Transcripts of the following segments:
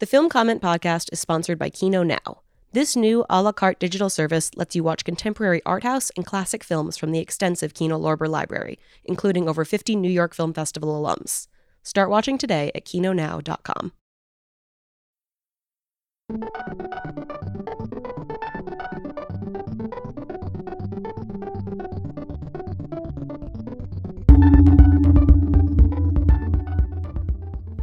The Film Comment podcast is sponsored by Kino Now. This new a la carte digital service lets you watch contemporary art house and classic films from the extensive Kino Lorber library, including over 50 New York Film Festival alums. Start watching today at kinonow.com.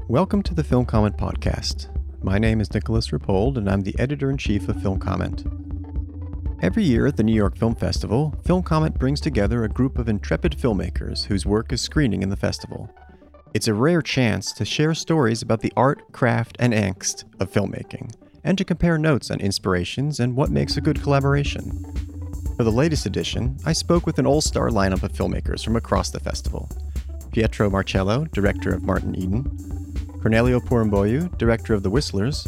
Welcome to the Film Comment Podcast. My name is Nicholas Rapold, and I'm the editor in chief of Film Comment. Every year at the New York Film Festival, Film Comment brings together a group of intrepid filmmakers whose work is screening in the festival. It's a rare chance to share stories about the art, craft, and angst of filmmaking, and to compare notes on inspirations and what makes a good collaboration. For the latest edition, I spoke with an all star lineup of filmmakers from across the festival Pietro Marcello, director of Martin Eden, Corneliu Porumboiu, director of The Whistlers,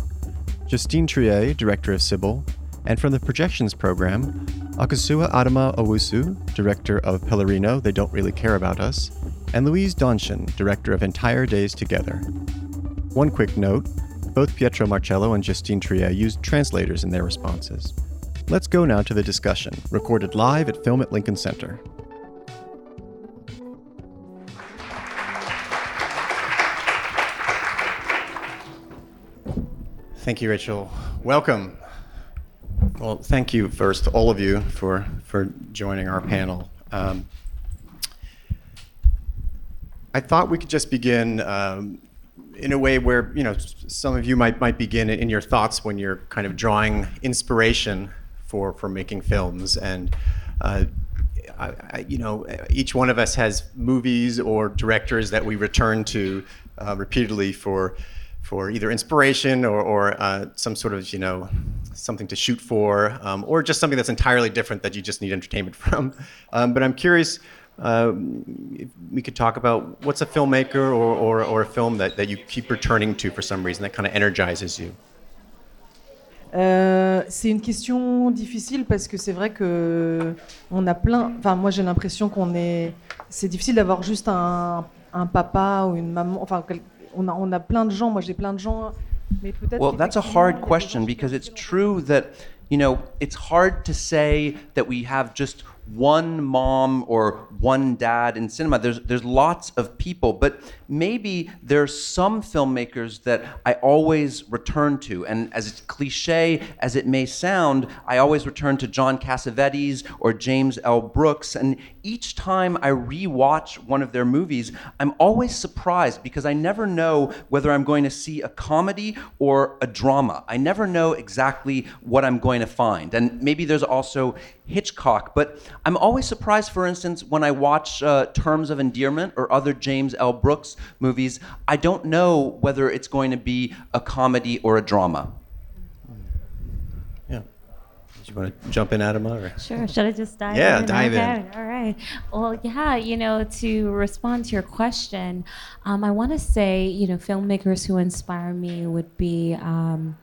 Justine Triet, director of Sibyl, and from the Projections program, Akosua Adoma Owusu, director of Pelourinho, They Don't Really Care About Us, and Luise Donschen, director of Entire Days Together. One quick note both Pietro Marcello and Justine Triet used translators in their responses. Let's go now to the discussion, recorded live at Film at Lincoln Center. Thank you, Rachel. Welcome. Well, thank you first, all of you, for, for joining our panel. Um, I thought we could just begin um, in a way where you know some of you might might begin in your thoughts when you're kind of drawing inspiration for for making films and. Uh, I, I, you know, each one of us has movies or directors that we return to uh, repeatedly for for either inspiration or, or uh, some sort of you know something to shoot for um, or just something that's entirely different that you just need entertainment from um, but i'm curious uh, if we could talk about what's a filmmaker or, or, or, a film that, that you keep returning to for some reason that kind of energizes you Euh, c'est une question difficile parce que c'est vrai que on a plein. Enfin, moi j'ai l'impression qu'on est. C'est difficile d'avoir juste un, un, papa ou une maman. Enfin, on a, on a plein de gens. Moi, j'ai plein de gens. Mais peut-être. Well, that's a hard question because it's true that you know it's hard to say that we have just one mom or one dad in cinema. There's there's lots of people, but maybe there's some filmmakers that I always return to. And as cliche as it may sound, I always return to John Cassavetes or James L. Brooks. And each time I rewatch one of their movies, I'm always surprised because I never know whether I'm going to see a comedy or a drama. I never know exactly what I'm going to find. And maybe there's also Hitchcock, but I'm always surprised, for instance, when I watch uh, Terms of Endearment or other James L. Brooks movies, I don't know whether it's going to be a comedy or a drama. Yeah. Do you want to jump in, Adoma? Or? Sure. Should I just dive yeah, in? dive okay. in. All right. Well, yeah, you know, to respond to your question, um, I want to say, you know, filmmakers who inspire me would be um,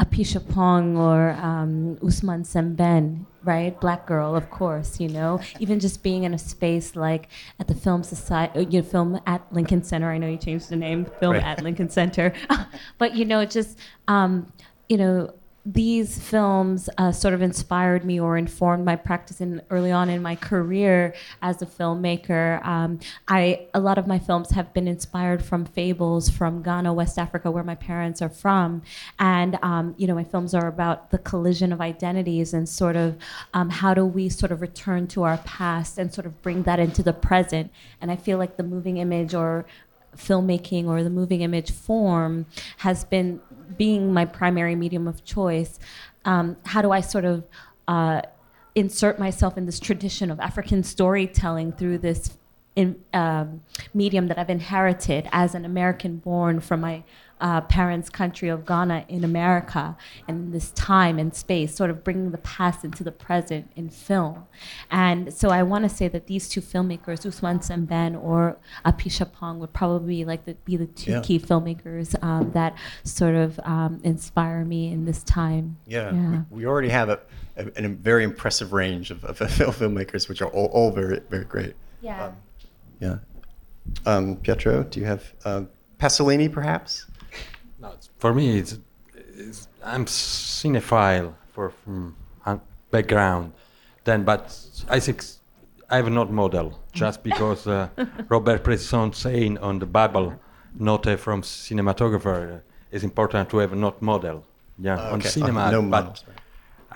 Apichatpong or um, Ousmane Sembène right? Black girl, of course, you know. Even just being in a space like at the Film Society, uh, you know, Film at Lincoln Center. I know you changed the name, Film right. at Lincoln Center, but you know, just um, you know these films uh, sort of inspired me or informed my practice in early on in my career as a filmmaker. Um, I a lot of my films have been inspired from fables from Ghana, West Africa, where my parents are from, and um, you know my films are about the collision of identities and sort of um, how do we sort of return to our past and sort of bring that into the present. And I feel like the moving image or filmmaking or the moving image form has been being my primary medium of choice. Um, how do I sort of uh, insert myself in this tradition of African storytelling through this in, um, medium that I've inherited as an American born from my uh, parents' country of Ghana in America, and this time and space, sort of bringing the past into the present in film. And so I want to say that these two filmmakers, Ousmane Sembène or Apichatpong, would probably like the, be the two Yeah. key filmmakers um, that sort of um, inspire me in this time. Yeah, Yeah. We, we already have a, a, a very impressive range of, of film filmmakers, which are all, all very, very great. Yeah. Um, yeah. Um, Pietro, do you have uh, Pasolini, perhaps? It's, for me, it's I'm cinephile for from background, then, but I think I have not model just because uh, Robert Bresson saying on the Bible, not uh, from cinematographer, uh, is important to have not model. Yeah, on cinema, no but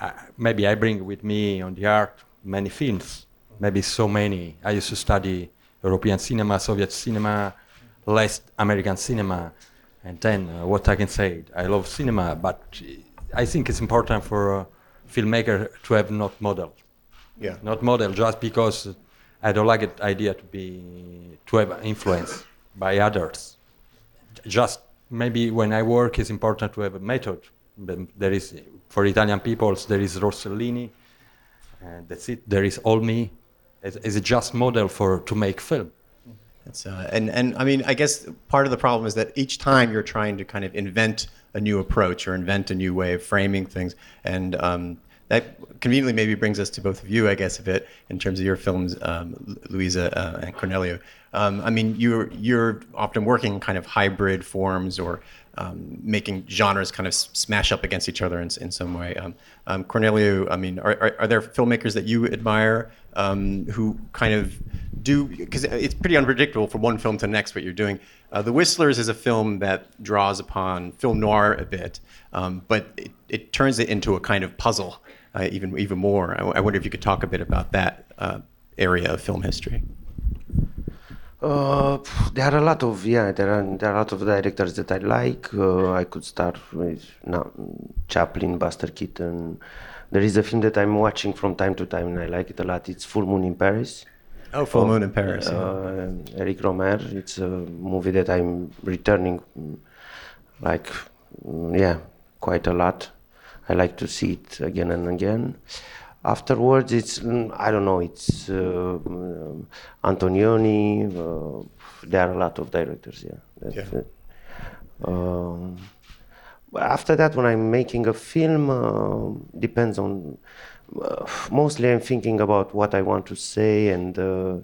uh, maybe I bring with me on the art many films, maybe so many. I used to study European cinema, Soviet cinema, less American cinema, and then uh, what I can say, I love cinema, but I think it's important for a filmmaker to have not model, Yeah. not model just because I don't like the idea to be to have influence by others. Just maybe when I work, it's important to have a method. There is for Italian peoples, there is Rossellini, and that's it. There is Olmi. It's, it's just model for to make film. It's, uh, and and I mean, I guess part of the problem is that each time you're trying to kind of invent a new approach or invent a new way of framing things, and um, that conveniently maybe brings us to both of you, I guess, a bit in terms of your films, um, Luisa uh, and Corneliu. Um, I mean, you're you're often working kind of hybrid forms or um, making genres kind of smash up against each other in, in some way. Um, um, Corneliu, I mean, are, are, are there filmmakers that you admire um, who kind of do because it's pretty unpredictable from one film to the next what you're doing. Uh, the Whistlers is a film that draws upon film noir a bit, um, but it, it turns it into a kind of puzzle uh, even even more. I, I wonder if you could talk a bit about that uh, area of film history. Uh, there are a lot of yeah, there are there are a lot of directors that I like. Uh, I could start with no, Chaplin, Buster Keaton. There is a film that I'm watching from time to time and I like it a lot. It's Full Moon in Paris. Oh, Full Moon in Paris. yeah. Uh, Eric Rohmer. It's a movie that I'm returning, like, mm, yeah, quite a lot. I like to see it again and again. Afterwards, it's mm, I don't know. It's uh, um, Antonioni. Uh, there are a lot of directors. Yeah. Yeah. um, after that, when I'm making a film, uh, depends on. Uh, mostly, I'm thinking about what I want to say and uh,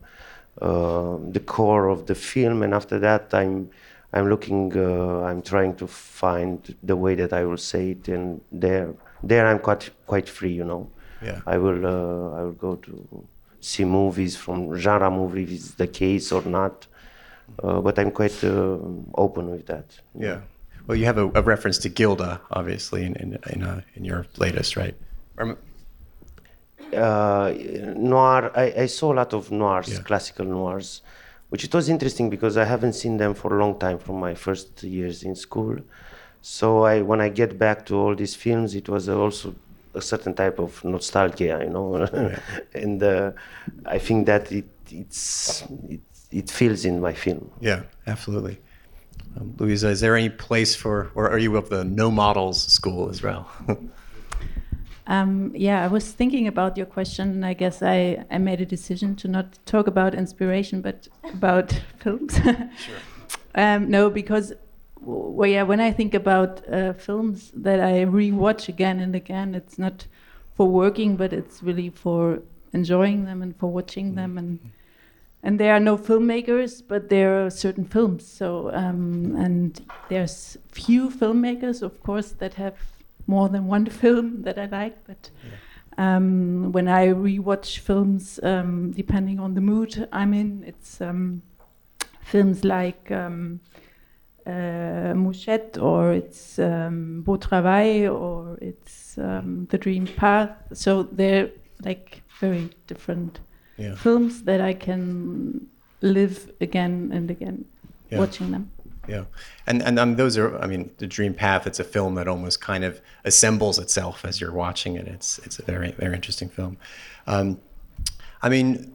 uh, the core of the film, and after that, I'm I'm looking. Uh, I'm trying to find the way that I will say it, and there, there, I'm quite quite free, you know. Yeah. I will uh, I will go to see movies from genre movies, if it's the case or not. Uh, but I'm quite uh, open with that. Yeah. Well, you have a, a reference to Gilda, obviously, in in in, uh, in your latest, right? Or- uh, noir. I, I saw a lot of noirs, Yeah. classical noirs, which it was interesting because I haven't seen them for a long time from my first years in school. So I, when I get back to all these films, it was also a certain type of nostalgia, you know, and uh, I think that it it's it, it feels in my film. Yeah, absolutely. Um, Louisa, is there any place for, or are you of the no models school as well? Um, yeah, I was thinking about your question, and I guess I, I made a decision to not talk about inspiration, but about films. sure. Um, no, because w- well, yeah, when I think about uh, films that I rewatch again and again, it's not for working, but it's really for enjoying them and for watching them and and there are no filmmakers, but there are certain films. So um, and there's few filmmakers, of course, that have more than one film that I like. But um, when I rewatch films, um, depending on the mood I'm in, it's um, films like um, Mouchette or it's um, Beau Travail or it's um, The Dreamed Path. So they're like very different yeah. films that I can live again and again Yeah. watching them. Yeah, and and um, those are, I mean, the Dreamed Path. It's a film that almost kind of assembles itself as you're watching it. It's it's a very very interesting film. Um, I mean,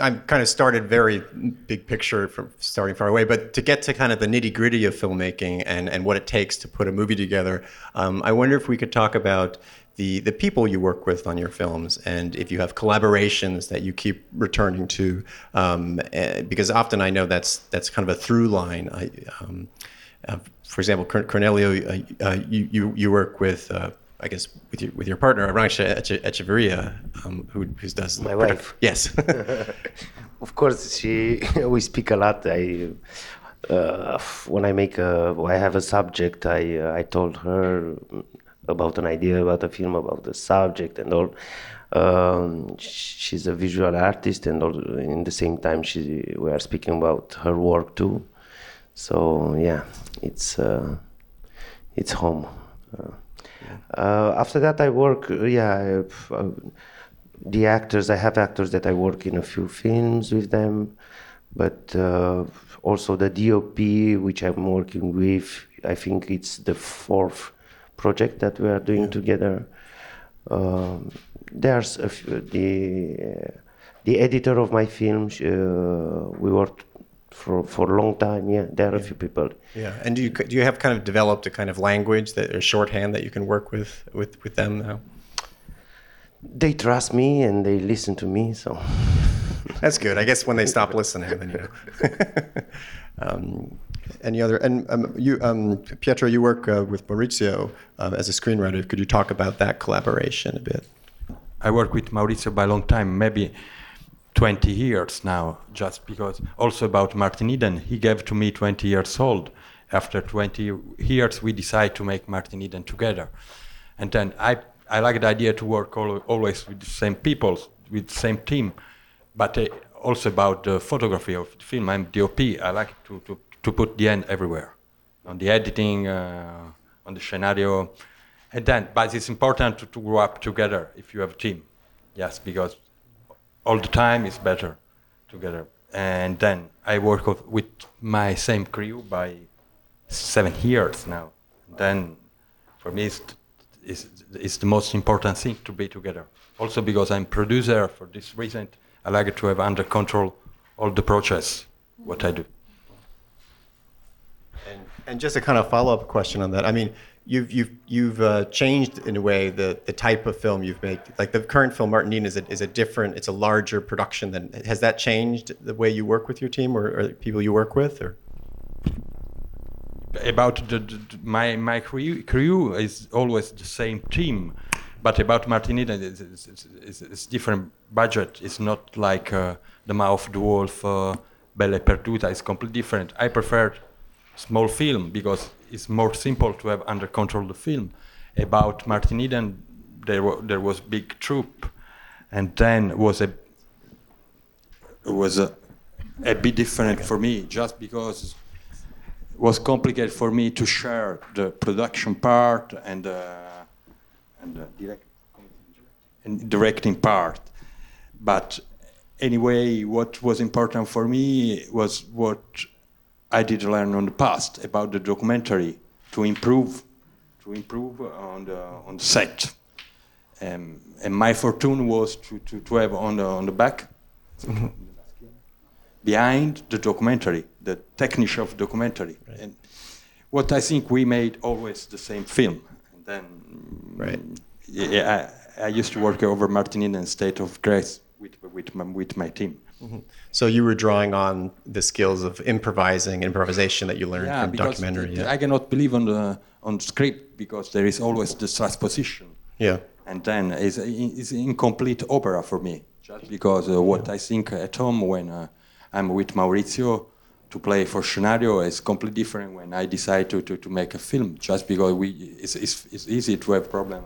I've kind of started very big picture from starting far away, but to get to kind of the nitty gritty of filmmaking and and what it takes to put a movie together, um, I wonder if we could talk about. The, the people you work with on your films and if you have collaborations that you keep returning to um, eh, because often I know that's that's kind of a through line I, um, uh, for example, Corneliu, uh, uh, you, you you work with, uh, I guess, with your with your partner Eche- Echeverria, um, who who does My wife. Yes. of course, she we speak a lot. I uh, when I make a, I have a subject, I uh, I told her about an idea about a film about the subject and all. Um, she's a visual artist, and all, in the same time, she we are speaking about her work too. So yeah, it's uh, it's home. Uh, after that, I work. Yeah, I, uh, the actors. I have actors that I work in a few films with them, but uh, also the DOP, which I'm working with. I think it's the fourth project that we are doing yeah. together. Um, there's the the editor of my film. Uh, we worked for for a long time. Yeah, there are yeah. a few people. Yeah, and do you do you have kind of developed a kind of language that or shorthand that you can work with with with them now? They trust me and they listen to me, so that's good. I guess when they stop listening, then you know. um, any other and um, you um, Pietro, you work uh, with Maurizio um, as a screenwriter. Could you talk about that collaboration a bit? I work with Maurizio by a long time, maybe 20 years now, just because also about Martin Eden, he gave to me 20 years old. After 20 years, we decided to make Martin Eden together. And then I, I like the idea to work all, always with the same people, with the same team, but uh, also about the photography of the film. I'm DOP. I like to, to, to put the end everywhere, on the editing, uh, on the scenario. And then, but it's important to, to grow up together if you have a team. Yes, because all the time is better together. And then I work with my same crew by seven years now. Then for me, it's, it's, it's the most important thing to be together. Also because I'm producer for this reason, I like to have under control all the process, what I do. And, and just a kind of follow-up question on that. I mean, you've you've you've uh, changed in a way the the type of film you've made. Like the current film, Martin Eden is a, is a different. It's a larger production. Than has that changed the way you work with your team or, or people you work with, or about the, the, my my crew, crew is always the same team, but about Martin Eden, it's, it's, it's, it's different budget. It's not like uh, the Mouth of the Wolf, uh, Bella Perduta. It's completely different. I prefer small film because it's more simple to have under control the film. About Martin Eden, there, there was big troop, and then was a was a, a bit different for me just because it was complicated for me to share the production part and uh, and the direct, and directing part. But anyway, what was important for me was what I did learn on the past about the documentary to improve, to improve on the on the set. Um, and my fortune was to, to, to have on the on the back, mm-hmm. behind the documentary, the technique of documentary, right. and what I think we made always the same film. And then, right. Yeah, I, I used to work over Martin and State of Grace with with my, with my team. Mm-hmm. So you were drawing on the skills of improvising, improvisation that you learned yeah, from documentary. yeah, I cannot believe on the on script because there is always the transposition. Yeah. And then it's, it's incomplete opera for me, just because uh, what I think at home when uh, I'm with Maurizio to play for scenario is completely different when I decide to, to, to make a film, just because we it's, it's, it's easy to have problem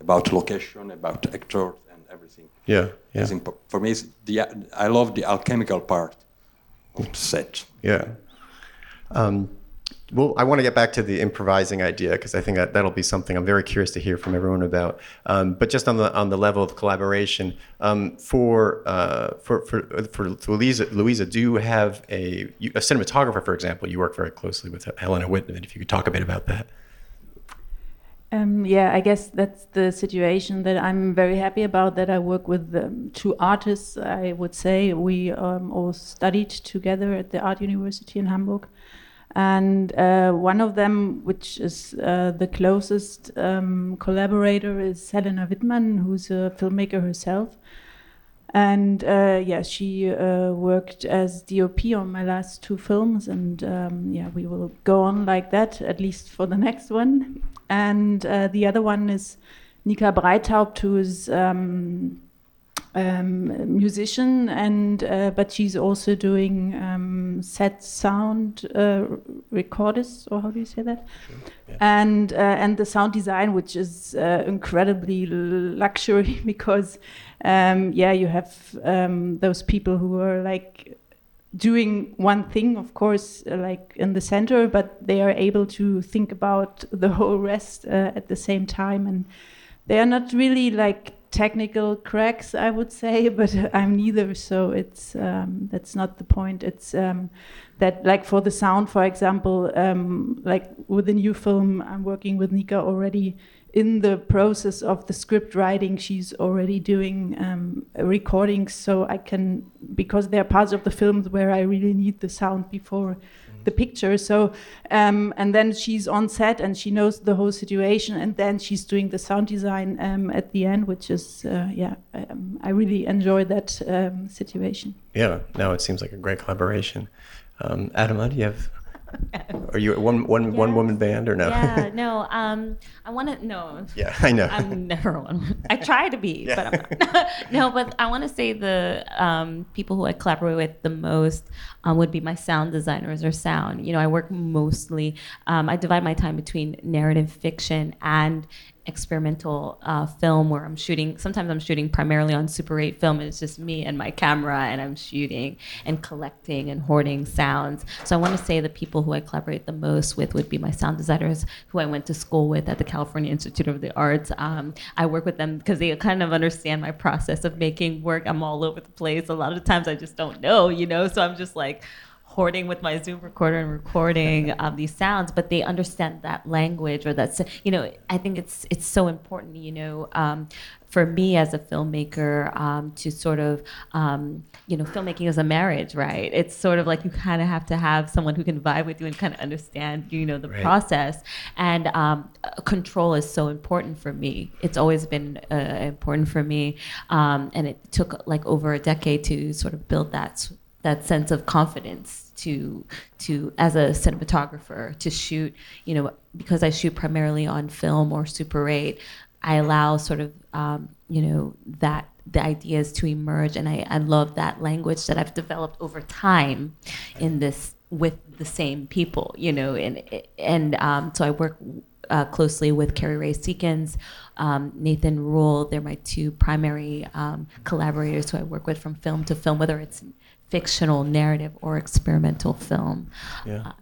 about location, about actors, and everything. Yeah, yeah. Impo- for me, the I love the alchemical part of the set. Yeah. Um, well, I want to get back to the improvising idea because I think that that'll be something I'm very curious to hear from everyone about. Um, but just on the on the level of collaboration, um, for, uh, for for for Louisa, Louisa, do you have a a cinematographer, for example? You work very closely with Helena Wittmann. If you could talk a bit about that. Um, yeah, I guess that's the situation that I'm very happy about. That I work with um, two artists. I would say we um, all studied together at the Art University in Hamburg, and uh, one of them, which is uh, the closest um, collaborator, is Helena Wittmann, who's a filmmaker herself. And uh, yeah, she uh, worked as DOP on my last two films, and um, yeah, we will go on like that at least for the next one. And uh, the other one is Nika Breithaupt, who is um, um, musician, and uh, but she's also doing um, set sound uh, recordist, or how do you say that? Yeah. And uh, and the sound design, which is uh, incredibly luxury because, um, yeah, you have um, those people who are like doing one thing, of course, uh, like in the center, but they are able to think about the whole rest uh, at the same time, and they are not really like technical cracks, I would say, but I'm neither, so it's um, that's not the point. It's um, that like for the sound, for example, um, like with the new film, I'm working with Nika already in the process of the script writing, she's already doing um, recordings, so I can because there are parts of the films where I really need the sound before. The picture. So um, and then she's on set and she knows the whole situation, and then she's doing the sound design um, at the end, which is uh, yeah, um, I really enjoy that um, situation. Yeah, no, it seems like a great collaboration. Um, Adoma, do you have are you one one yes. one woman band or no? Yeah, no. Um, I want to no. Yeah, I know. I'm never one. I try to be, yeah. but I'm not. no. But I want to say the um, people who I collaborate with the most um, would be my sound designers or sound. You know, I work mostly. Um, I divide my time between narrative fiction and experimental uh, film where I'm shooting. Sometimes I'm shooting primarily on Super 8 film, and it's just me and my camera, and I'm shooting and collecting and hoarding sounds. So I want to say the people who I collaborate the most with would be my sound designers, who I went to school with at the California Institute of the Arts. Um, I work with them because they kind of understand my process of making work. I'm all over the place. A lot of times I just don't know, you know. So I'm just like hoarding with my Zoom recorder and recording um, these sounds, but they understand that language or that's you know I think it's it's so important you know um, for me as a filmmaker um, to sort of um, you know filmmaking is a marriage right? It's sort of like you kind of have to have someone who can vibe with you and kind of understand you know the right. process. And um, control is so important for me. It's always been uh, important for me. Um, and it took like over a decade to sort of build that that sense of confidence to to as a cinematographer to shoot you know because i shoot primarily on film or super 8 i allow sort of um, you know that the ideas to emerge and I, I love that language that i've developed over time in this with the same people you know and and um, so i work uh, closely with Carrie Ray Seekins, um, Nathan Rule. They're my two primary um, collaborators who I work with from film to film, whether it's fictional narrative or experimental film. Yeah. Uh,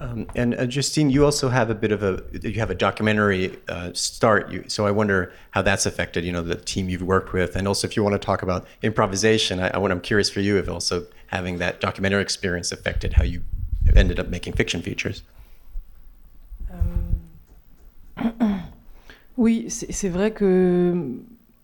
Um, and uh, Justine, you also have a bit of a you have a documentary uh, start. You, so I wonder how that's affected, you know, the team you've worked with, and also if you want to talk about improvisation. I, I what I'm curious for you if also having that documentary experience affected how you ended up making fiction features. Um, oui, c'est vrai que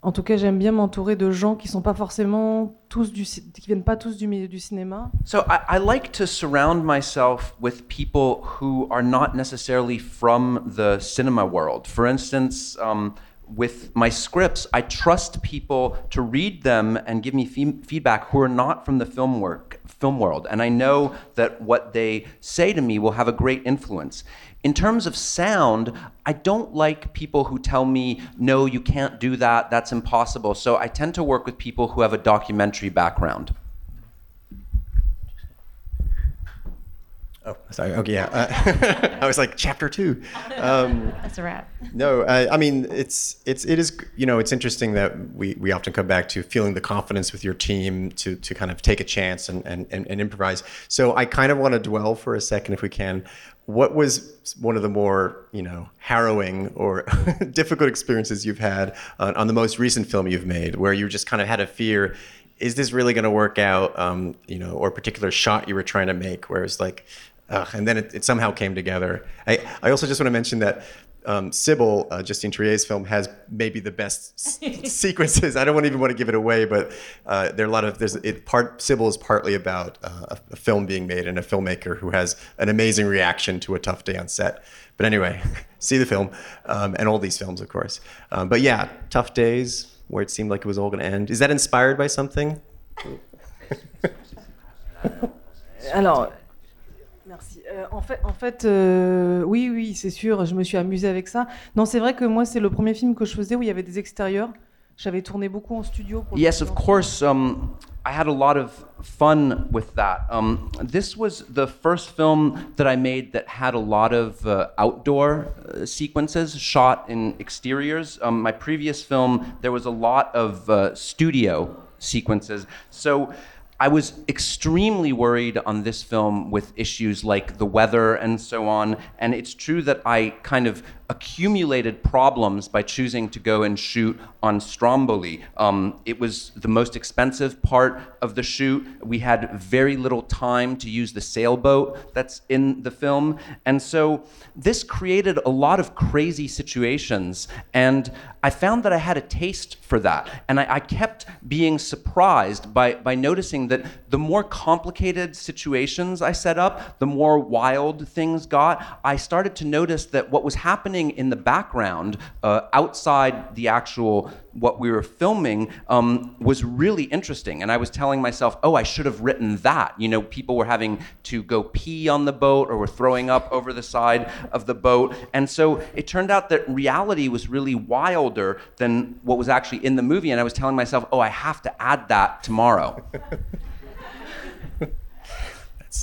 En tout cas, j'aime bien m'entourer de gens qui sont pas forcément tous du, qui viennent pas tous du milieu du cinéma. So I, I, like to surround myself with people who are not necessarily from the cinema world. For instance, um, with my scripts, I trust people to read them and give me feedback who are not from the film work, film world, and I know that what they say to me will have a great influence. In terms of sound, I don't like people who tell me, no, you can't do that, that's impossible. So I tend to work with people who have a documentary background. Oh, sorry. Okay, yeah. Uh, I was like chapter two. Um, That's a wrap. No, I, I, mean it's it's it is you know it's interesting that we we often come back to feeling the confidence with your team to to kind of take a chance and and, and, and improvise. So I kind of want to dwell for a second, if we can, what was one of the more you know harrowing or difficult experiences you've had on, on, the most recent film you've made where you just kind of had a fear is this really going to work out um, you know or a particular shot you were trying to make where it's like Ugh, and then it, it, somehow came together. I, I also just want to mention that um, Sibyl, uh, Justine Triet's film, has maybe the best s- sequences. I don't want even want to give it away, but uh, there are a lot of there's it part. Sibyl is partly about uh, a, a, film being made and a filmmaker who has an amazing reaction to a tough day on set. But anyway, see the film um, and all these films, of course. Um, but yeah, tough days where it seemed like it was all going to end. Is that inspired by something? Alors, Merci. Euh, en fait, en fait euh, oui, oui, c'est sûr, je me suis amusée avec ça. Non, c'est vrai que moi, c'est le premier film que je faisais où il y avait des extérieurs. J'avais tourné beaucoup en studio. Pour Yes, of course. Um, I had a lot of fun with that. Um, this was the first film that I made that had a lot of uh, outdoor uh, sequences shot in exteriors. Um, my previous film, there was a lot of uh, studio sequences. So I was extremely worried on this film with issues like the weather and so on. And it's true that I kind of accumulated problems by choosing to go and shoot on Stromboli. Um, it was the most expensive part of the shoot. We had very little time to use the sailboat that's in the film. And so this created a lot of crazy situations. And I found that I had a taste for that. And I, I kept being surprised by, by noticing that the more complicated situations I set up, the more wild things got. I started to notice that what was happening in the background, uh, outside the actual what we were filming, um, was really interesting. And I was telling myself, oh, I should have written that. You know, people were having to go pee on the boat or were throwing up over the side of the boat. And so it turned out that reality was really wilder than what was actually in the movie. And I was telling myself, oh, I have to add that tomorrow.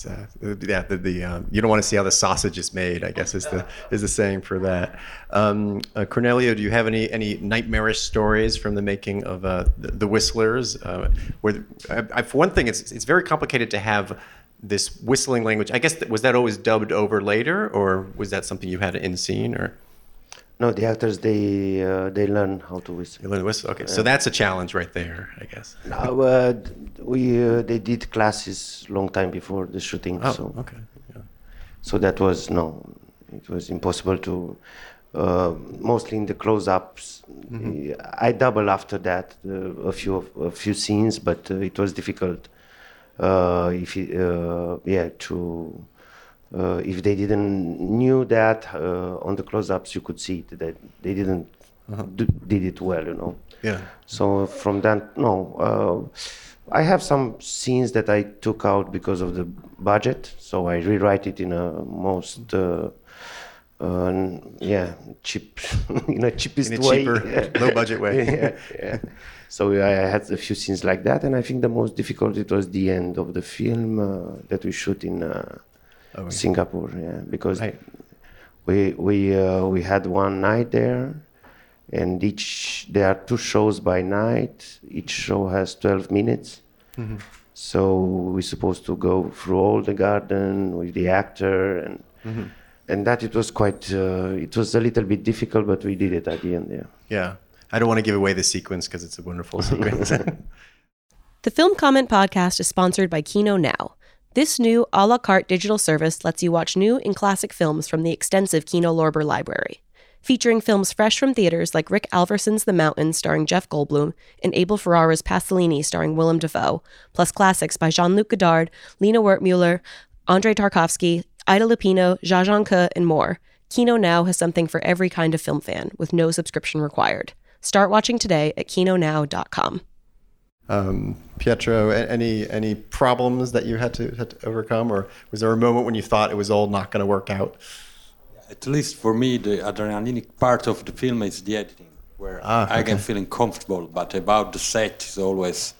That's uh, yeah. The, the um, you don't want to see how the sausage is made. I guess is the is the saying for that. Um, uh, Corneliu, do you have any any nightmarish stories from the making of uh, the, the Whistlers? Uh, where I, I, for one thing, it's it's very complicated to have this whistling language. I guess was that always dubbed over later, or was that something you had in scene, or? No, the actors they uh, they learn how to whistle. You learn to whistle. Okay, so that's a challenge right there, I guess. No, uh, we uh, they did classes long time before the shooting. Oh, so okay. Yeah. so that was no, it was impossible to. Uh, mostly in the close-ups, Mm-hmm. I double after that uh, a few a few scenes, but uh, it was difficult. Uh, if it, uh, yeah to if they didn't knew that uh, on the close-ups, you could see that they didn't do, did it well, you know. Yeah. So from that, no, uh, I have some scenes that I took out because of the budget. So I rewrite it in a most, uh, uh, yeah, cheap, in a cheapest In a way, cheaper, low-budget way. yeah, yeah. So I had a few scenes like that, and I think the most difficult it was the end of the film uh, that we shoot in uh, Oh, yeah. Singapore, yeah, because Right. we we uh, we had one night there, and each there are two shows by night. Each show has twelve minutes, Mm-hmm. so we're supposed to go through all the garden with the actor, and Mm-hmm. and that it was quite. Uh, it was a little bit difficult, but we did it at the end. Yeah. Yeah. I don't want to give away the sequence because it's a wonderful sequence. The Film Comment podcast is sponsored by Kino Now. This new a la carte digital service lets you watch new and classic films from the extensive Kino Lorber library. Featuring films fresh from theaters like Rick Alverson's The Mountain starring Jeff Goldblum and Abel Ferrara's Pasolini starring Willem Dafoe, plus classics by Jean-Luc Godard, Lina Wertmuller, Andrei Tarkovsky, Ida Lupino, Zha Zhang and more. Kino Now has something for every kind of film fan, with no subscription required. Start watching today at kinonow.com. um, Pietro, any any problems that you had to had to overcome, or was there a moment when you thought it was all not going to work out? At least for me, the adrenaline part of the film is the editing, where Ah, I can okay. feel comfortable. But about the set is always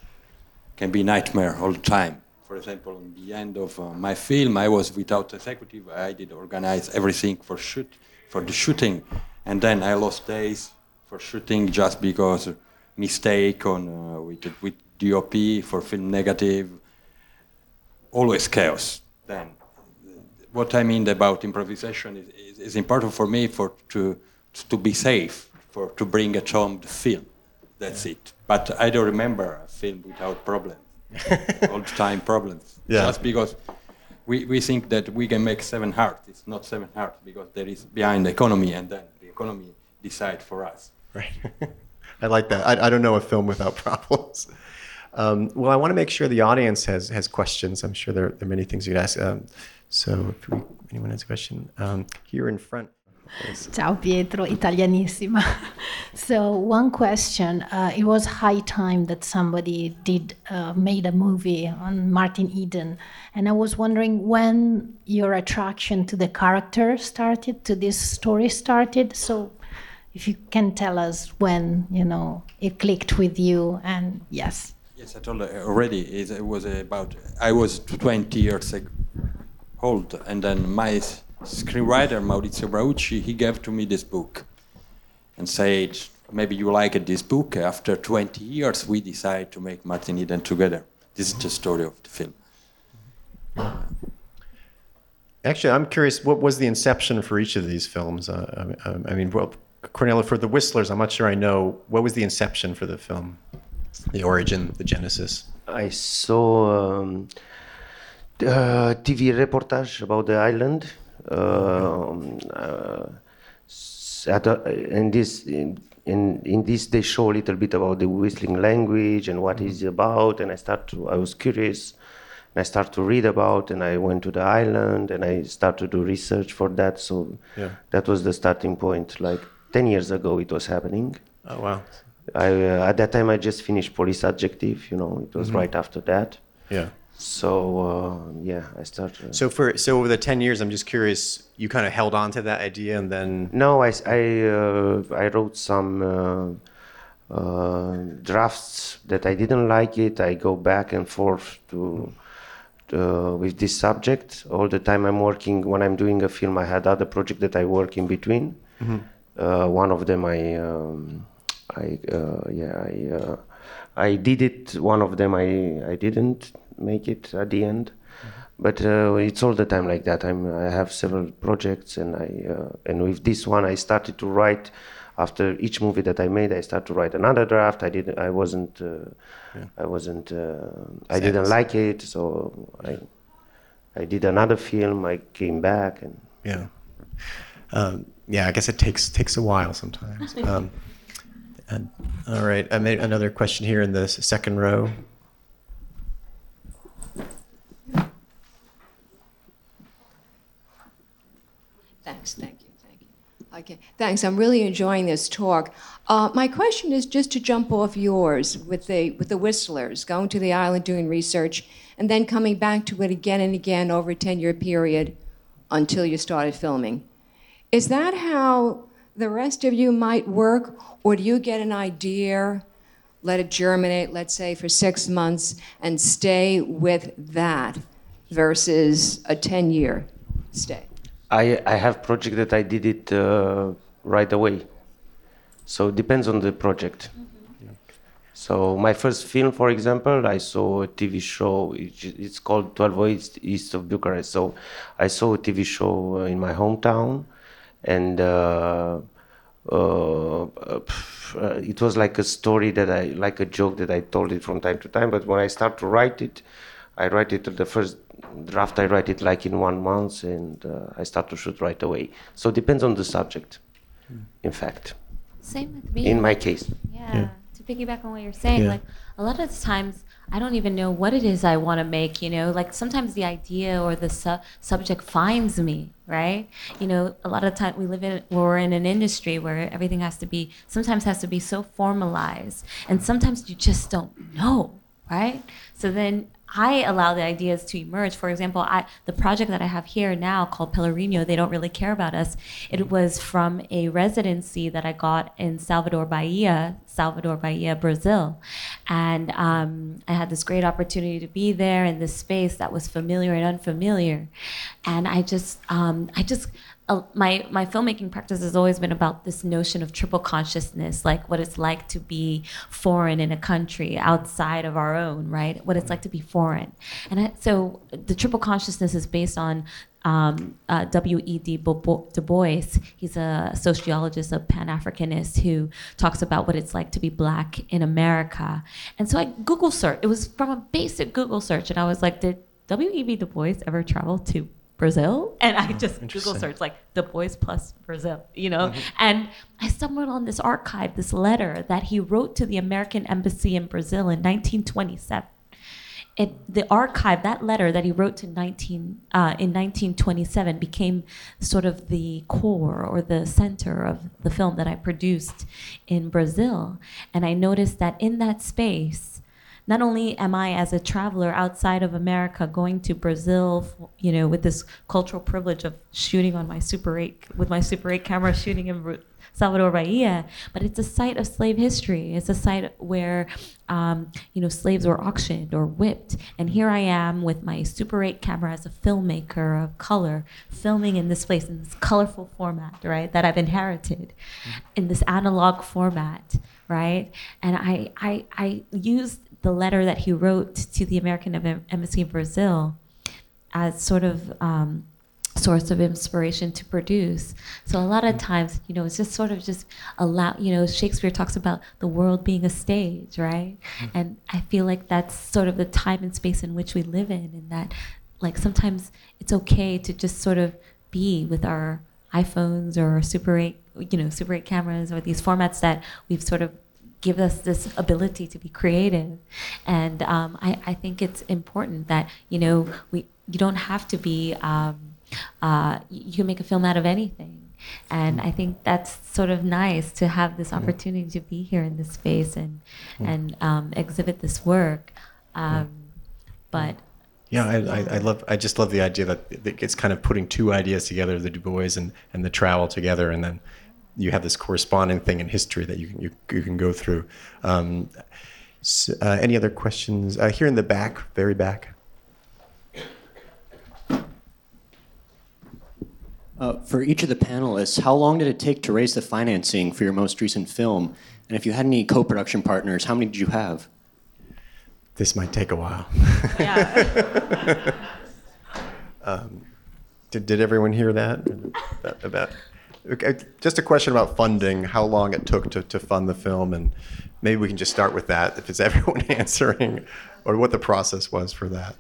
can be nightmare all the time. For example, in the end of uh, my film, I was without executive. I did organize everything for shoot for the shooting, and then I lost days for shooting just because mistake on uh, with with DOP for film negative. Always chaos. Then what I mean about improvisation is, is, is important for me for to to be safe, for to bring at home the film. That's it. But I don't remember a film without problems. All the time problems. Yeah. Just because we, we think that we can make seven hearts. It's not seven hearts because there is behind the economy and then the economy decide for us. Right. I like that. I, I don't know a film without problems. Um, well, I want to make sure the audience has has questions. I'm sure there, there are many things you could ask. Um, so, if we, anyone has a question, um, here in front. Ciao Pietro, italianissima. so one question: uh, It was high time that somebody did uh, made a movie on Martin Eden, and I was wondering when your attraction to the character started, to this story started. So, if you can tell us when you know it clicked with you and yes Yes, I told her already. It it was about I was 20 years old, and then my screenwriter Maurizio Braucci he gave to me this book, and said maybe you like this book. After 20 years, we decide to make Martin Eden together. This is the story of the film. Actually, I'm curious. What was the inception for each of these films? Uh, I, I mean, well, Corneliu, for the Whistlers, I'm not sure I know. What was the inception for the film? The origin, the genesis. I saw um, a TV reportage about the island. Um, uh, at a- in this in, in in this they show a little bit about the whistling language and what it's about. And I start to I was curious. And I start to read about, and I went to the island, and I start to do research for that. So Yeah. that was the starting point. Like ten years ago, it was happening. Oh wow. I uh, at that time I just finished Police Adjective. You know, it was right after that. Yeah. So uh, yeah, I started. So for so over the ten years, I'm just curious. You kind of held on to that idea, and then no, I I, uh, I wrote some uh, uh, drafts that I didn't like it. I go back and forth to. Uh, with this subject all the time i'm working when i'm doing a film i had other projects that i work in between uh, one of them i um, i uh, yeah i uh, i did it. One of them i i didn't make it at the end. But uh, it's all the time like that. I'm i have several projects and i uh, and with this one i started to write. After each movie that i made i started to write another draft. I didn't i wasn't uh, i wasn't uh, i didn't like it. So i i did another film. I came back and yeah, um, yeah. I guess it takes takes a while sometimes. Um, and, all right. I made another question here in the second row. Thanks, thank you, thank you. Okay, thanks. I'm really enjoying this talk. Uh, my question is just to jump off yours with the with the whistlers, going to the island doing research, and then coming back to it again and again over a 10-year period until you started filming. Is that how the rest of you might work, or do you get an idea, let it germinate, let's say, for six months, and stay with that versus a 10-year stay? I, I have project that I did it uh, right away. So it depends on the project. So my first film, for example, I saw a TV show. It's, it's called 12 East, East of Bucharest. So I saw a TV show uh, in my hometown, and uh, uh, uh, pff, uh, it was like a story that I like a joke that I told it from time to time. But when I start to write it, I write it the first draft. I write it like in one month, and uh, I start to shoot right away. So it depends on the subject. In fact, Same with me. in my case. Yeah. To piggyback on what you're saying, Yeah. like a lot of the times I don't even know what it is I want to make, you know? Like sometimes the idea or the su- subject finds me, right? You know, a lot of time we live in we're in an industry where everything has to be sometimes has to be so formalized and sometimes you just don't know, right? So then I allow the ideas to emerge. For example, I the project that I have here now called Pelourinho, they don't really care about us. It was from a residency that I got in Salvador Bahia, Salvador Bahia, Brazil, and um, I had this great opportunity to be there in this space that was familiar and unfamiliar, and I just, um, I just uh, my my filmmaking practice has always been about this notion of triple consciousness, like what it's like to be foreign in a country outside of our own, right? What it's like to be foreign, and I, so the triple consciousness is based on um, uh, W.E.B. Du Bois. He's a sociologist, a Pan Africanist who talks about what it's like to be black in America. And so I Google search. It was from a basic Google search, and I was like, did W.E.B. Du Bois ever travel to Brazil? And I just Google search like Du Bois plus Brazil, you know? And I stumbled on this archive, this letter that he wrote to the American embassy in Brazil in 1927 it, the archive, that letter that he wrote to 19, uh, in 1927 became sort of the core or the center of the film that I produced in Brazil. And I noticed that in that space, not only am I as a traveler outside of America going to Brazil, you know, with this cultural privilege of shooting on my Super 8, with my Super 8 camera shooting in Salvador Bahia, but it's a site of slave history. It's a site where um, you know slaves were auctioned or whipped, and here I am with my Super 8 camera as a filmmaker of color, filming in this place in this colorful format, right? That I've inherited, in this analog format, right? And I I I used the letter that he wrote to the American Embassy in Brazil as sort of um, source of inspiration to produce. So a lot of times, you know, it's just sort of just allow, you know, Shakespeare talks about the world being a stage, right? Mm-hmm. And I feel like that's sort of the time and space in which we live in, and that like sometimes it's okay to just sort of be with our iPhones or Super 8, you know, Super 8 cameras or these formats that we've sort of give us this ability to be creative. And um, I, I think it's important that, you know, we you don't have to be um, uh, you can make a film out of anything and I think that's sort of nice to have this opportunity to be here in this space and and um, exhibit this work. Um, but yeah, I, I, I, love. I just love the idea that it's kind of putting two ideas together: the Du Bois and, and the trowel together, and then you have this corresponding thing in history that you can you, you can go through. Um, so, uh, any other questions uh, here in the back, very back? Uh, for each of the panelists, how long did it take to raise the financing for your most recent film? And if you had any co production partners, how many did you have? This might take a while. Yeah. um, did, did everyone hear that? About, about okay, just a question about funding, how long it took to, to fund the film, and maybe we can just start with that if it's everyone answering, or what the process was for that.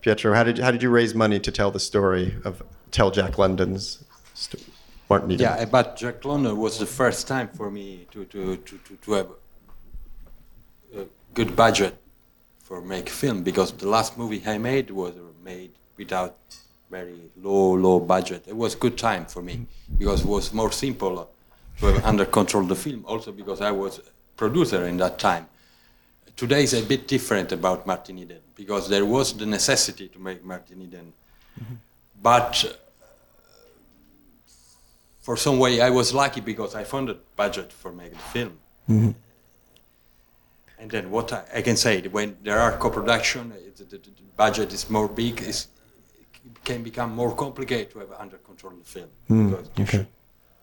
Pietro, how did you, how did you raise money to tell the story of tell Jack London's st- Martin Eden? Yeah, but Jack London was the first time for me to to to, to, to have a good budget for make film because the last movie I made was made without very low low budget. It was good time for me because it was more simple to have under control the film. Also because I was producer in that time today is a bit different about Martin Eden because there was the necessity to make Martin Eden. Mm-hmm. But uh, for some way, I was lucky because I found a budget for making the film. Mm-hmm. And then what I, I, can say, when there are co-production, the, the, the, budget is more big, it can become more complicated to have under control the film. Mm, because okay. you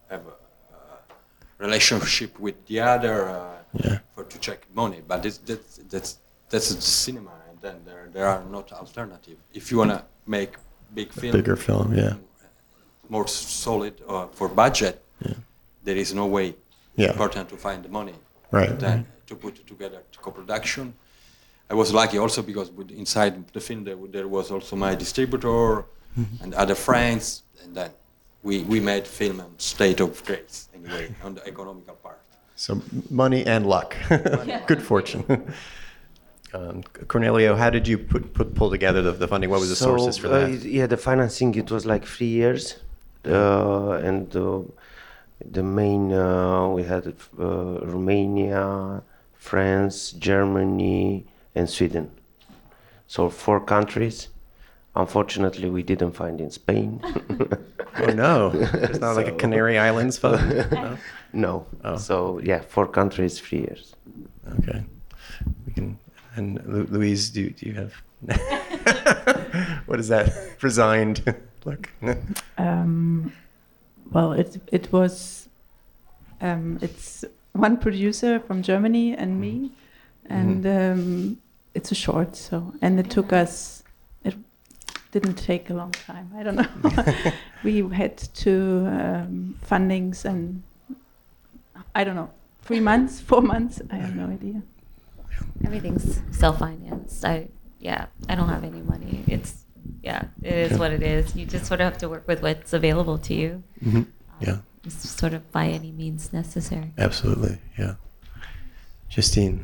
have a, a, relationship with the other. Uh, yeah. for to check money. But it's, that's that's that's the cinema, and then there there are not alternative. If you wanna make big film, bigger film, yeah, more solid uh, for budget, yeah. there is no way. Yeah. important to find the money. Right. then to put together co-production. I was lucky also because inside the film there, there was also my distributor mm-hmm. and other friends, and then we, we made film on state of grace anyway on the economical part. So money and luck, good fortune. Um, Corneliu, how did you put, put pull together the, the funding? What was the so, sources for that? Uh, yeah, the financing it was like three years, uh, and uh, the main uh, we had uh, Romania, France, Germany, and Sweden. So four countries. Unfortunately, we didn't find in Spain. oh no! It's not so, like a Canary Islands fund. No. no. Oh. So yeah, four countries, three years. Okay. We can. And Luise, do, do you have? what is that? Resigned. Look. Um, well, it it was. Um, it's one producer from Germany and me, mm-hmm. And um, it's a short. So and it took us It didn't take a long time. I don't know. we had two um, fundings and I don't know, three months, four months. I have no idea. Everything's self-financed. I yeah, I don't have any money. It's yeah, it is what it is. You just sort of have to work with what's available to you. Mm-hmm. Yeah. Um, sort of by any means necessary. Absolutely. Yeah. Justine.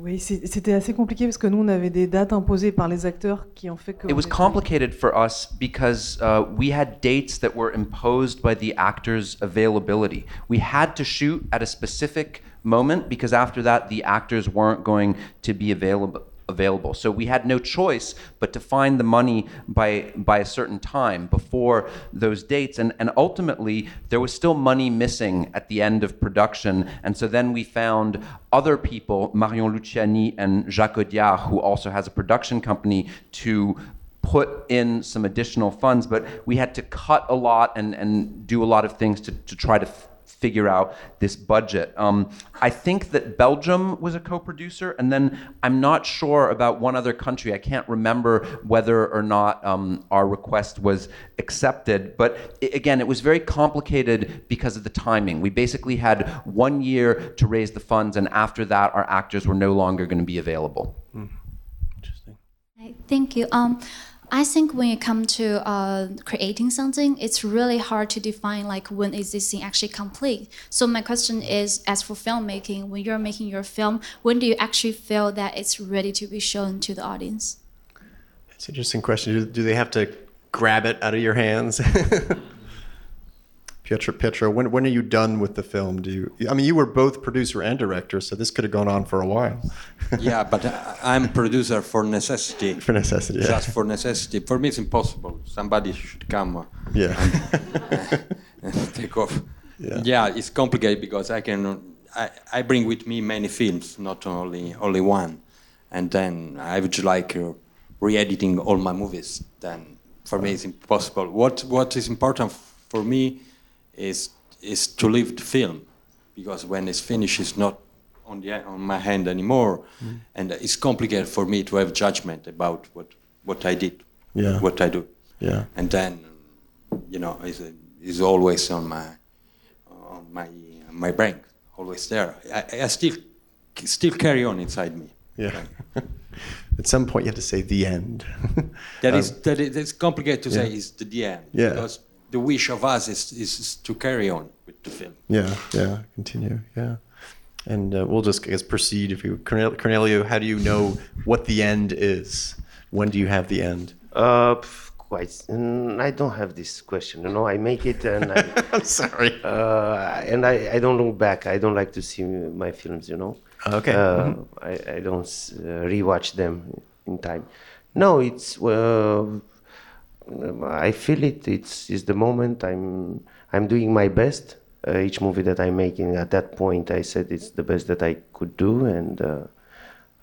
Oui, c'était assez compliqué parce que nous, on avait des dates imposées par les acteurs qui ont fait que. It was complicated for us because uh, we had dates that were imposed by the actors' availability. We had to shoot at a specific moment because after that, the actors weren't going to be available available. So we had no choice but to find the money by by a certain time before those dates. And and ultimately there was still money missing at the end of production. And so then we found other people, Marion Luciani and Jacques Audiard, who also has a production company, to put in some additional funds, but we had to cut a lot and, and do a lot of things to, to try to figure out this budget. Um, I think that Belgium was a co producer, and then I'm not sure about one other country. I can't remember whether or not um, our request was accepted, but i again, it was very complicated because of the timing. We basically had one year to raise the funds, and after that, our actors were no longer going to be available. Interesting. Thank you. Um, I think when it comes to uh, creating something, it's really hard to define like when is this thing actually complete. So my question is, as for filmmaking, when you're making your film, when do you actually feel that it's ready to be shown to the audience? It's an interesting question. Do, do they have to grab it out of your hands? Pietro, Pietro, when, when are you done with the film? Do you? I mean, you were both producer and director, so this could have gone on for a while. yeah, but I- I'm producer for necessity. For necessity, yeah. Just for necessity. For me, it's impossible. Somebody should come. uh, Yeah. and, and take off. Yeah. it's complicated because I can. I, I bring with me many films, not only only one, and then I would like uh, re-editing all my movies. Then for me, it's impossible. What what is important for me is is to leave the film because when it's finished, it's not on the on my hand anymore, Mm. and it's complicated for me to have judgment about what what I did, Yeah. what I do, Yeah. and then you know it's, it's always on my on my my brain, always there. I, I still still carry on inside me. Yeah. At some point, you have to say the end. That Um, is that is it's complicated to say is the, the end Yeah. because the wish of us is, is to carry on with the film. Yeah, yeah, continue, yeah. And uh, we'll just, I guess, proceed. If you, Cornel- Corneliu, how do you know what the end is? When do you have the end? Uh, quite. mm, I don't have this question. You know, I make it and I, I'm sorry. Uh, and I, I don't look back. I don't like to see my films. You know. Okay. Uh, Mhm. I, I don't s- uh, rewatch them in time. No, it's. Uh, I feel it. It's, it's the moment. I'm I'm doing my best. Uh, each movie that I'm making at that point, I said it's the best that I could do, and uh,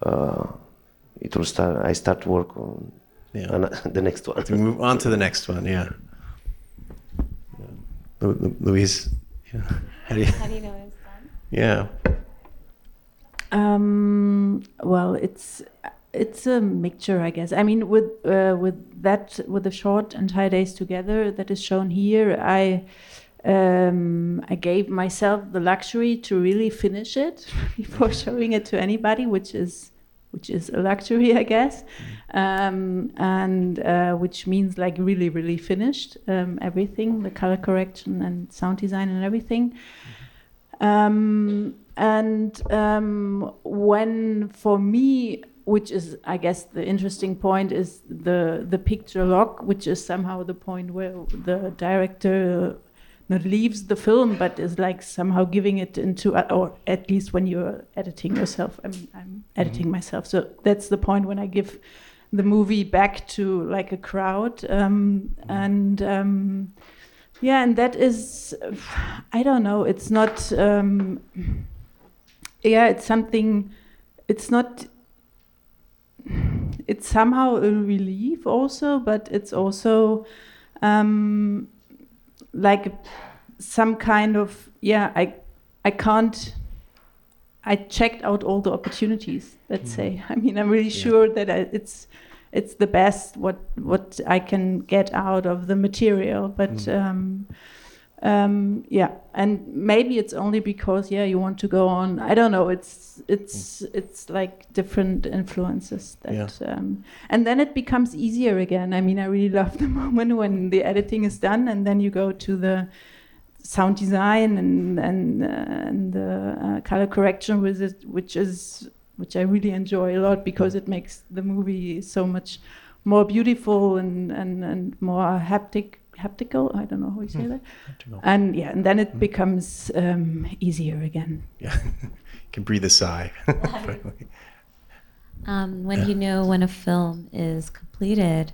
uh, it will start. I start work on, Yeah. on the next one. To move on to the next one, yeah. Lu- Lu- Luise, yeah. how do you? How do you know it's done? Yeah. Um, well, it's it's a mixture, I guess. I mean, with uh, with that, with the short entire days together that is shown here, I um, I gave myself the luxury to really finish it before showing it to anybody, which is which is a luxury, I guess, um, and uh, which means like really, really finished um, everything, the color correction and sound design and everything. Um, and um, when for me, which is I guess the interesting point is the the picture lock, which is somehow the point where the director not leaves the film, but is like somehow giving it into, or at least when you're editing yourself. I mean, I'm editing myself, so that's the point when I give the movie back to like a crowd, um, and um, yeah, and that is, I don't know, it's not, um, yeah, it's something, it's not. It's somehow a relief also, but it's also um, like some kind of yeah i i can't i checked out all the opportunities let's say. I mean i'm really sure that I, it's it's the best what what i can get out of the material but um um yeah and maybe it's only because yeah you want to go on i don't know it's it's it's like different influences that um and then it becomes easier again. I mean i really love the moment when the editing is done and then you go to the sound design and and uh, and the uh, color correction with it which is which i really enjoy a lot because it makes the movie so much more beautiful and and and more haptic haptical i don't know how you say Hmm. that Haptical. and yeah and then it becomes um, easier again Yeah. you can breathe a sigh. Um, when you know when a film is completed,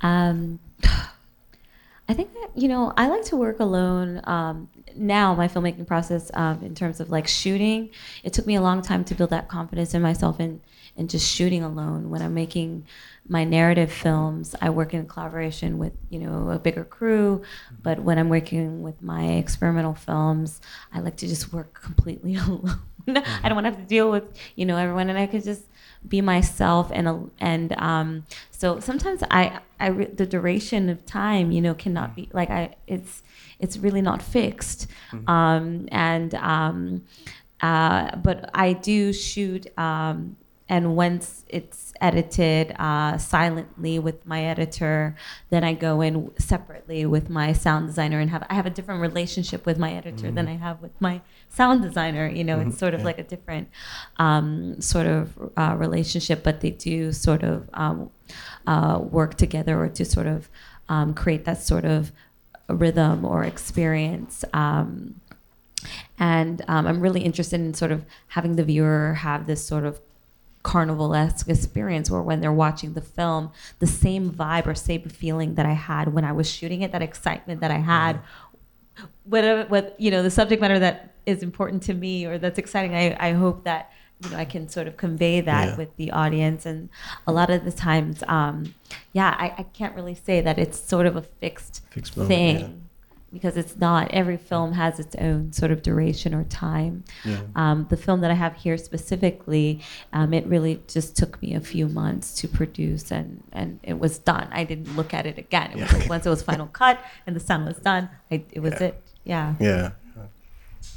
um, I think that you know I like to work alone. Um, now my filmmaking process, um, in terms of like shooting, it took me a long time to build that confidence in myself and and just shooting alone. When I'm making my narrative films, I work in collaboration with you know a bigger crew. But when I'm working with my experimental films, I like to just work completely alone. I don't want to have to deal with you know everyone, and I could just be myself and and um, so sometimes I I the duration of time you know cannot be like I it's it's really not fixed Mm-hmm. um, and um, uh, but I do shoot um, and once it's edited uh, silently with my editor then I go in separately with my sound designer and have I have a different relationship with my editor than I have with my sound designer. You know it's sort of like a different um, sort of uh, relationship but they do sort of um, uh, work together or to sort of um, create that sort of rhythm or experience. Um, and um, I'm really interested in sort of having the viewer have this sort of carnival-esque experience where when they're watching the film the same vibe or same feeling that i had when i was shooting it that excitement that i had whatever what you know the subject matter that is important to me or that's exciting i, I hope that you know i can sort of convey that Yeah. with the audience and a lot of the times um, yeah I, I can't really say that it's sort of a fixed, Fixed moment, thing yeah. Because it's not every film has its own sort of duration or time Yeah. um, the film that I have here specifically, um, it really just took me a few months to produce, and, and it was done. I didn't look at it again. It Yeah. like once it was final cut and the sound was done, I, it was Yeah. it. Yeah. Yeah.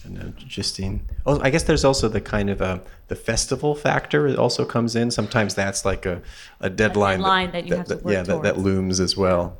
And uh, Justine. Oh, I guess there's also the kind of uh, the festival factor. It also comes in. Sometimes that's like a, a deadline. deadline that you have to work yeah, that, that looms as well.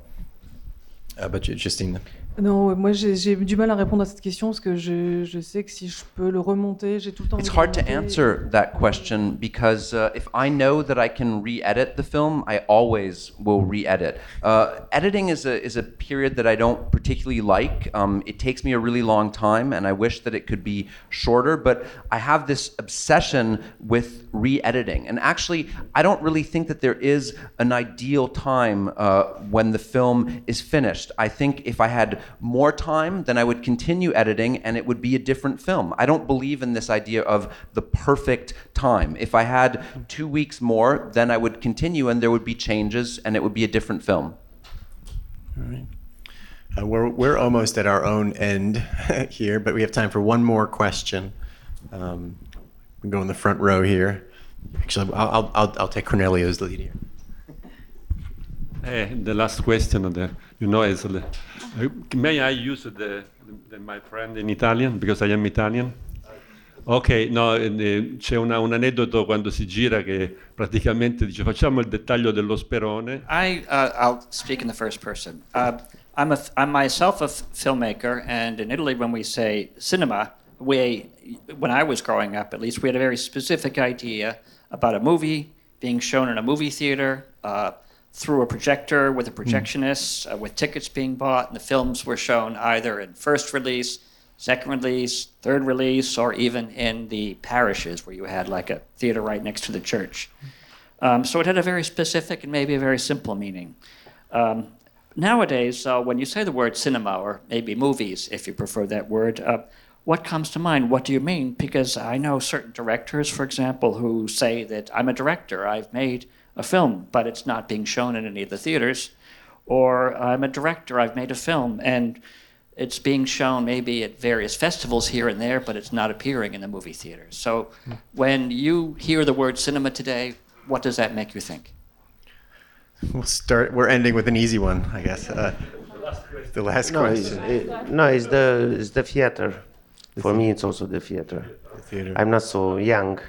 Uh, but Ju- Justine. Non, moi j'ai j'ai du mal à répondre à cette question parce que je, je sais que si je peux le remonter, j'ai tout le temps. It's hard to answer that question because uh, if I know that I can re-edit the film, I always will re-edit. Uh, editing is a is a period that I don't particularly like. Um, it takes me a really long time, and I wish that it could be shorter. But I have this obsession with re-editing, and actually, I don't really think that there is an ideal time uh, when the film is finished. I think if I had more time, then I would continue editing, and it would be a different film. I don't believe in this idea of the perfect time. If I had two weeks more, then I would continue, and there would be changes, and it would be a different film. All right. Uh, we're, we're almost at our own end here, but we have time for one more question. Um, we can go in the front row here. Actually, I'll, I'll, I'll, I'll take Corneliu's lead here. Eh, the last question, you know, is uh, may I use the, the, my friend in Italian because I am Italian? Ok, no, eh, c'è una- un aneddoto quando si gira che praticamente dice facciamo il dettaglio dello sperone. I, uh, I'll speak in the first person. Uh, I'm, a, I'm myself a filmmaker, and in Italy, when we say cinema, we, when I was growing up at least, we had a very specific idea about a movie being shown in a movie theater uh, through a projector with a projectionist, uh, with tickets being bought, and the films were shown either in first release, second release, third release, or even in the parishes where you had like a theater right next to the church. Um, so it had a very specific and maybe a very simple meaning. Um, nowadays, uh, when you say the word cinema, or maybe movies, if you prefer that word, uh, what comes to mind? What do you mean? Because I know certain directors, for example, who say that I'm a director, I've made a film, but it's not being shown in any of the theaters. Or I'm a director, I've made a film, and it's being shown maybe at various festivals here and there, but it's not appearing in the movie theaters. So when you hear the word cinema today, what does that make you think? We'll start. We're ending with an easy one, I guess. Uh, the last No, it's, question. it, no, it's the it's the theater. For me, it's also the theater. Theater. I'm not so young,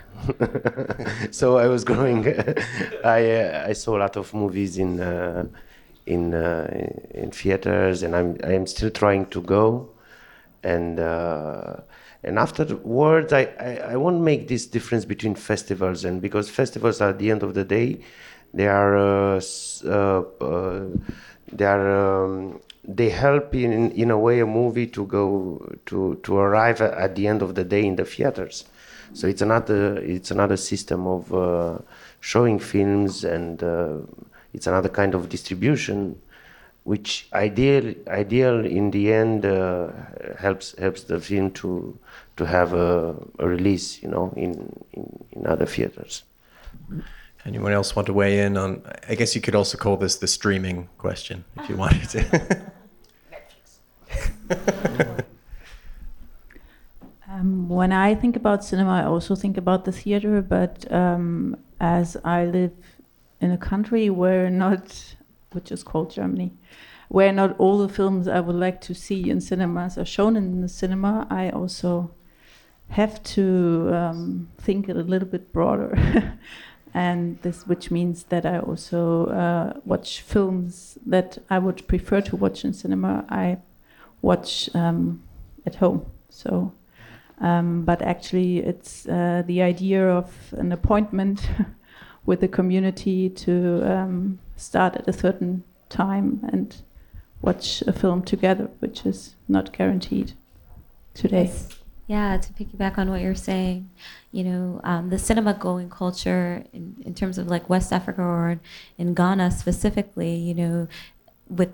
so I was growing. I uh, I saw a lot of movies in uh, in uh, in theaters, and I'm I am still trying to go, and. Uh, and afterwards, I, I, I won't make this difference between festivals and because festivals are at the end of the day, they are uh, uh, they are um, they help in in a way a movie to go to to arrive at the end of the day in the theaters. So it's another it's another system of uh, showing films and uh, it's another kind of distribution, which ideal ideal in the end uh, helps helps the film to to have a, a release, you know, in, in in other theaters. Anyone else want to weigh in on? I guess you could also call this the streaming question if you wanted to. Um, when I think about cinema, I also think about the theater, but um, as I live in a country where not, which is called Germany, where not all the films I would like to see in cinemas are shown in the cinema, I also have to um, think a little bit broader. and this, which means that I also uh, watch films that I would prefer to watch in cinema. I watch um, at home. So, um, but actually, it's uh, the idea of an appointment with the community to um, start at a certain time and watch a film together, which is not guaranteed today. Yes. Yeah, to piggyback on what you're saying, you know, um, the cinema going culture in, in terms of like West Africa or in, in Ghana specifically, you know, with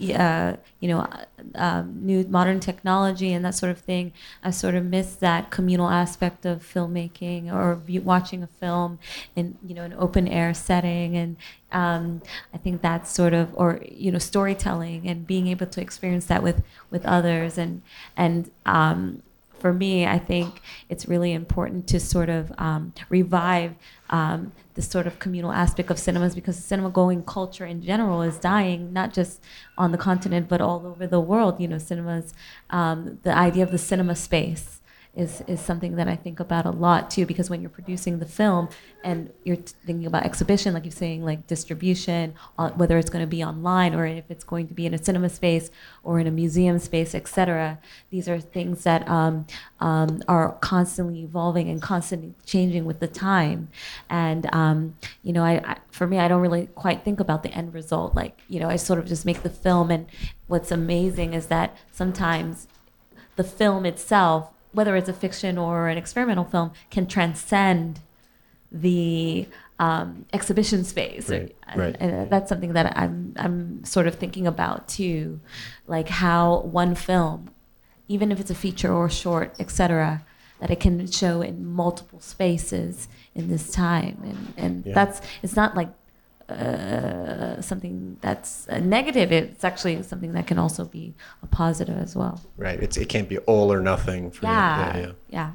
uh, you know, uh, um, new modern technology and that sort of thing, I sort of miss that communal aspect of filmmaking or watching a film in you know an open air setting, and um, I think that's sort of or you know storytelling and being able to experience that with with others. And and um, for me, I think it's really important to sort of um, revive um, this sort of communal aspect of cinemas because the cinema going culture in general is dying, not just on the continent, but all over the world. You know, cinemas, um, the idea of the cinema space is, is something that I think about a lot too, because when you're producing the film and you're thinking about exhibition, like you're saying, like distribution, uh, whether it's going to be online or if it's going to be in a cinema space or in a museum space, etc. These are things that um, um, are constantly evolving and constantly changing with the time. And um, you know, I, I for me, I don't really quite think about the end result. Like you know, I sort of just make the film, and what's amazing is that sometimes the film itself whether it's a fiction or an experimental film, can transcend the um, exhibition space. Right, and, right. and that's something that I'm I'm sort of thinking about too, like how one film, even if it's a feature or short, etc., that it can show in multiple spaces in this time, and and Yeah. that's it's not like. Uh, something that's negative. It's actually something that can also be a positive as well. right. It's, it can't be all or nothing. For Yeah, yeah, yeah. yeah.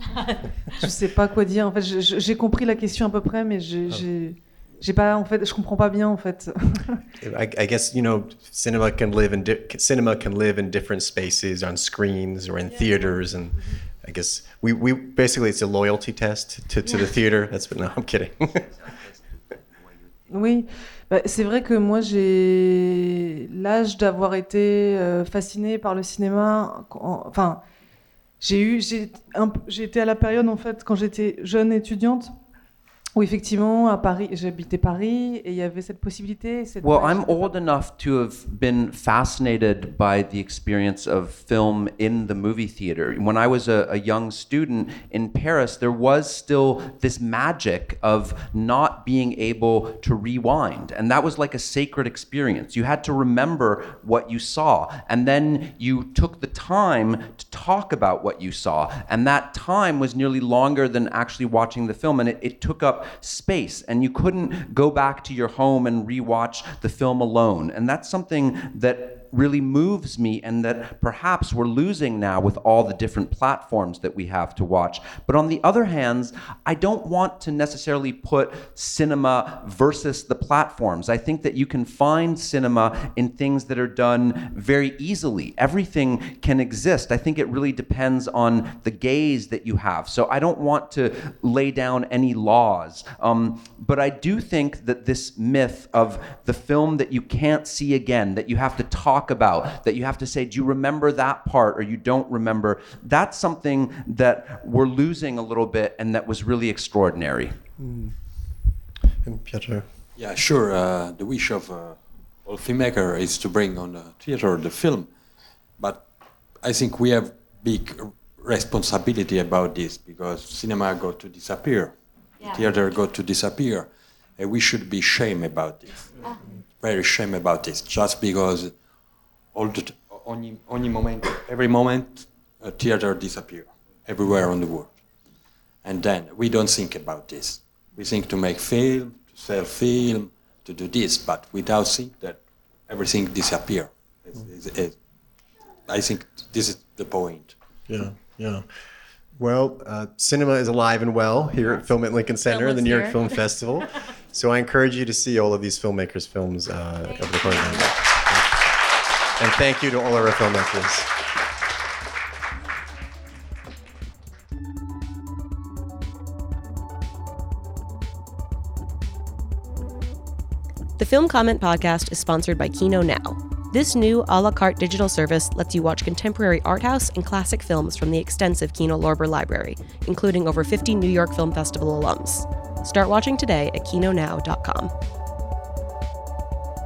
Je sais pas quoi dire. En fait, je- je- j'ai compris la question à peu près, mais j'ai, j'ai, j'ai pas. En fait, je comprends pas bien. En fait. I, I guess you know, cinema can live in di- cinema can live in different spaces on screens or in theaters, and I guess we, we basically it's a loyalty test to, to the theater. That's but no, I'm kidding. Oui, Bah, c'est vrai que moi j'ai l'âge d'avoir été euh, fascinée par le cinéma. Enfin, j'ai eu, j'ai un été à la période en fait quand j'étais jeune étudiante effectivement à Paris, j'habitais Paris et il y avait cette possibilité. Cette Well. I'm old enough to have been fascinated by the experience of film in the movie theater. When I was a, a young student in Paris, there was still this magic of not being able to rewind. And that was like a sacred experience. You had to remember what you saw. And then you took the time to talk about what you saw. And that time was nearly longer than actually watching the film. And it, it took up space. And you couldn't go back to your home and rewatch the film alone. And that's something that really moves me and that perhaps we're losing now with all the different platforms that we have to watch. But on the other hand, I don't want to necessarily put cinema versus the platforms. I think that you can find cinema in things that are done very easily. Everything can exist. I think it really depends on the gaze that you have. So I don't want to lay down any laws. Um, but I do think that this myth of the film that you can't see again, that you have to talk about, that you have to say, do you remember that part or you don't remember, that's something that we're losing a little bit and that was really extraordinary. And Pietro? Yeah, sure. Uh, the wish of uh, all filmmaker is to bring on the theater the film, but I think we have big responsibility about this because cinema got to disappear, Yeah. theater got to disappear, and we should be shame about this. Very shame about this, just because all the t- only, only moment, every moment, a theater disappear everywhere on the world, and then we don't think about this. We think to make film, to sell film, to do this, but without think that everything disappear. It's, it's, it, I think this is the point. Yeah, yeah. Well, uh, cinema is alive and well here at Film at Lincoln Center and the New York. Film Festival. So I encourage you to see all of these filmmakers' films uh, over the course of the night. And thank you to all our filmmakers. The Film Comment podcast is sponsored by Kino Now. This new a la carte digital service lets you watch contemporary art house and classic films from the extensive Kino Lorber library, including over 50 New York Film Festival alums. Start watching today at kinonow.com.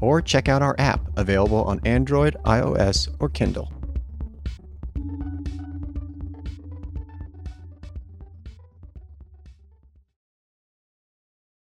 or check out our app available on Android, iOS, or Kindle.